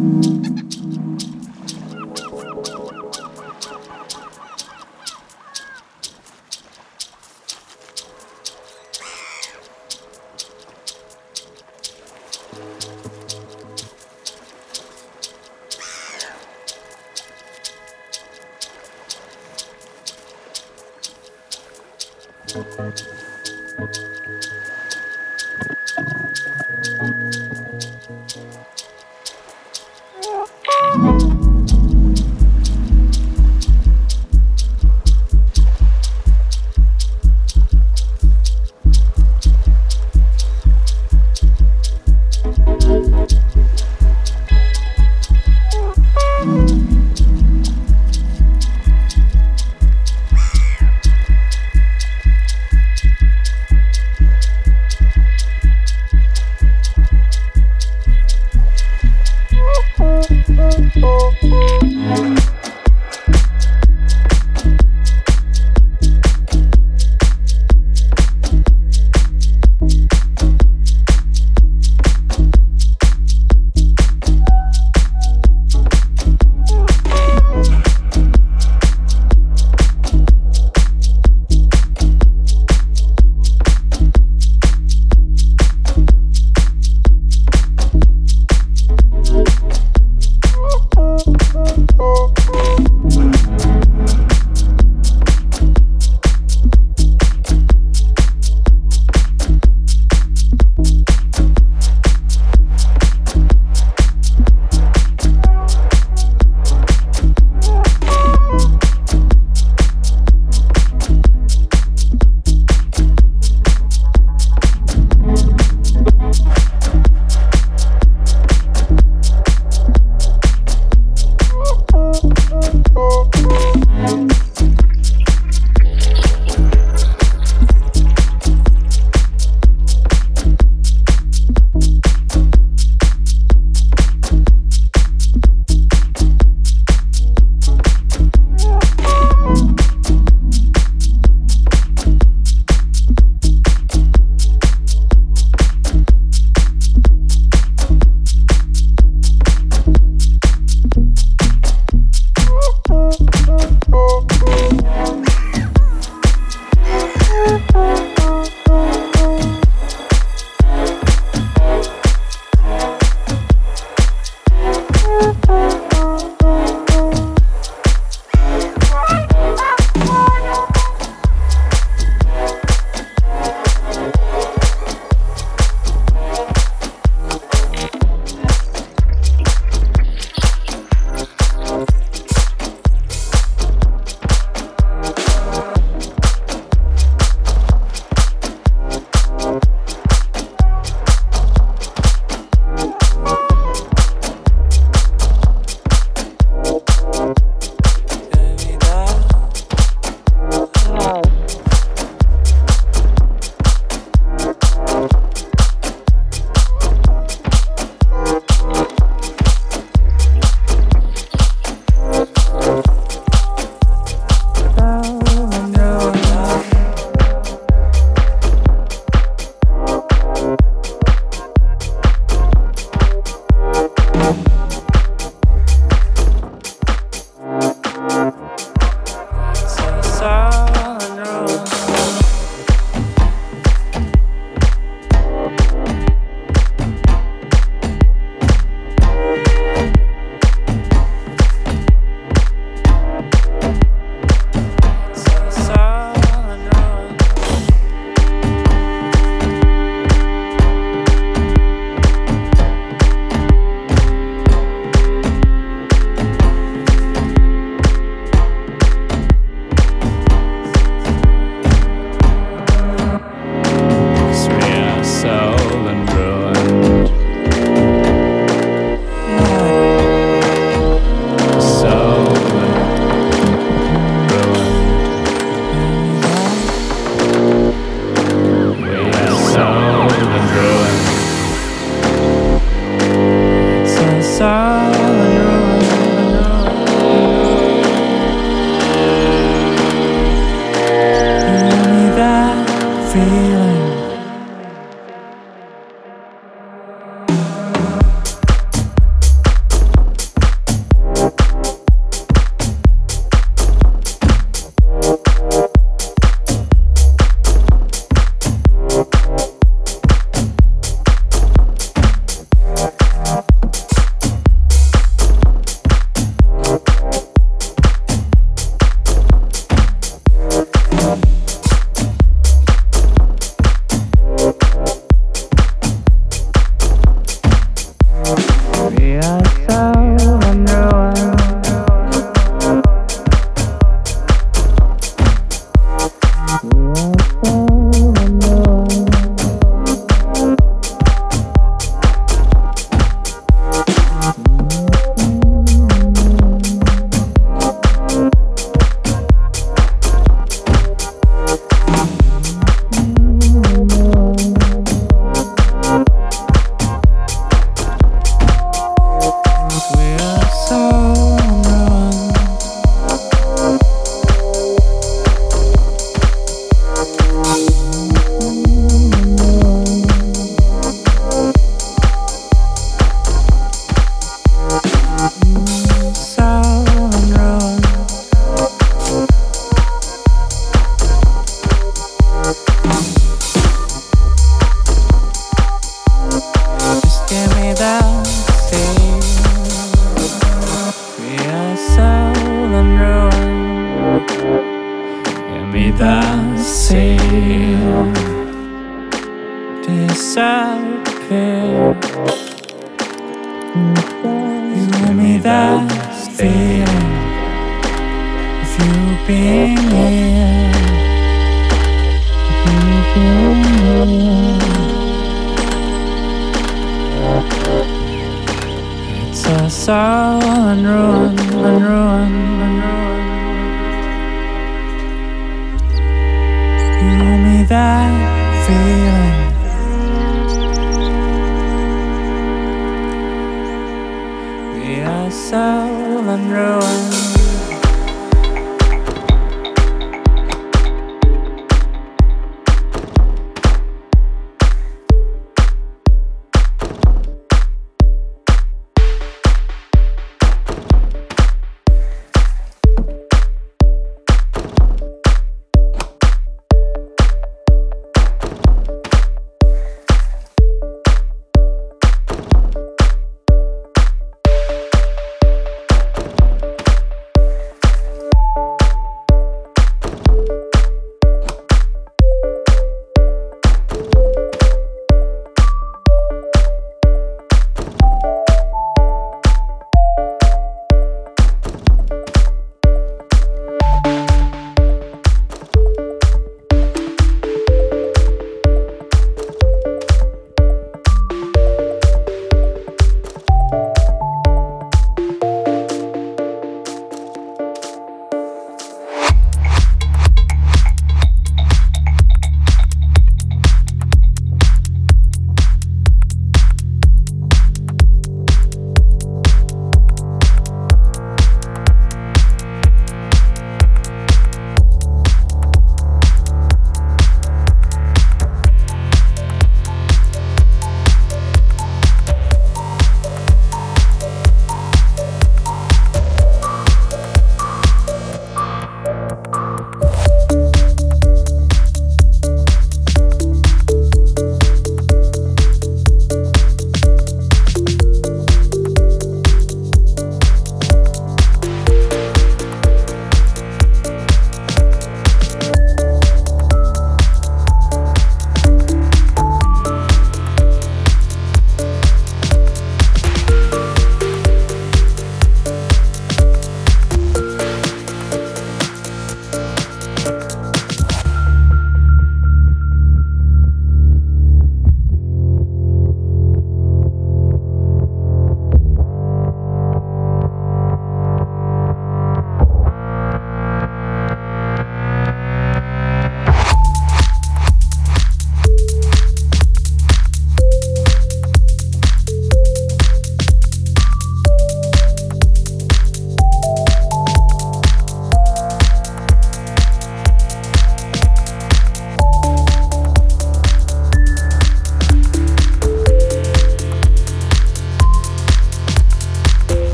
Oh.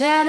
Yeah.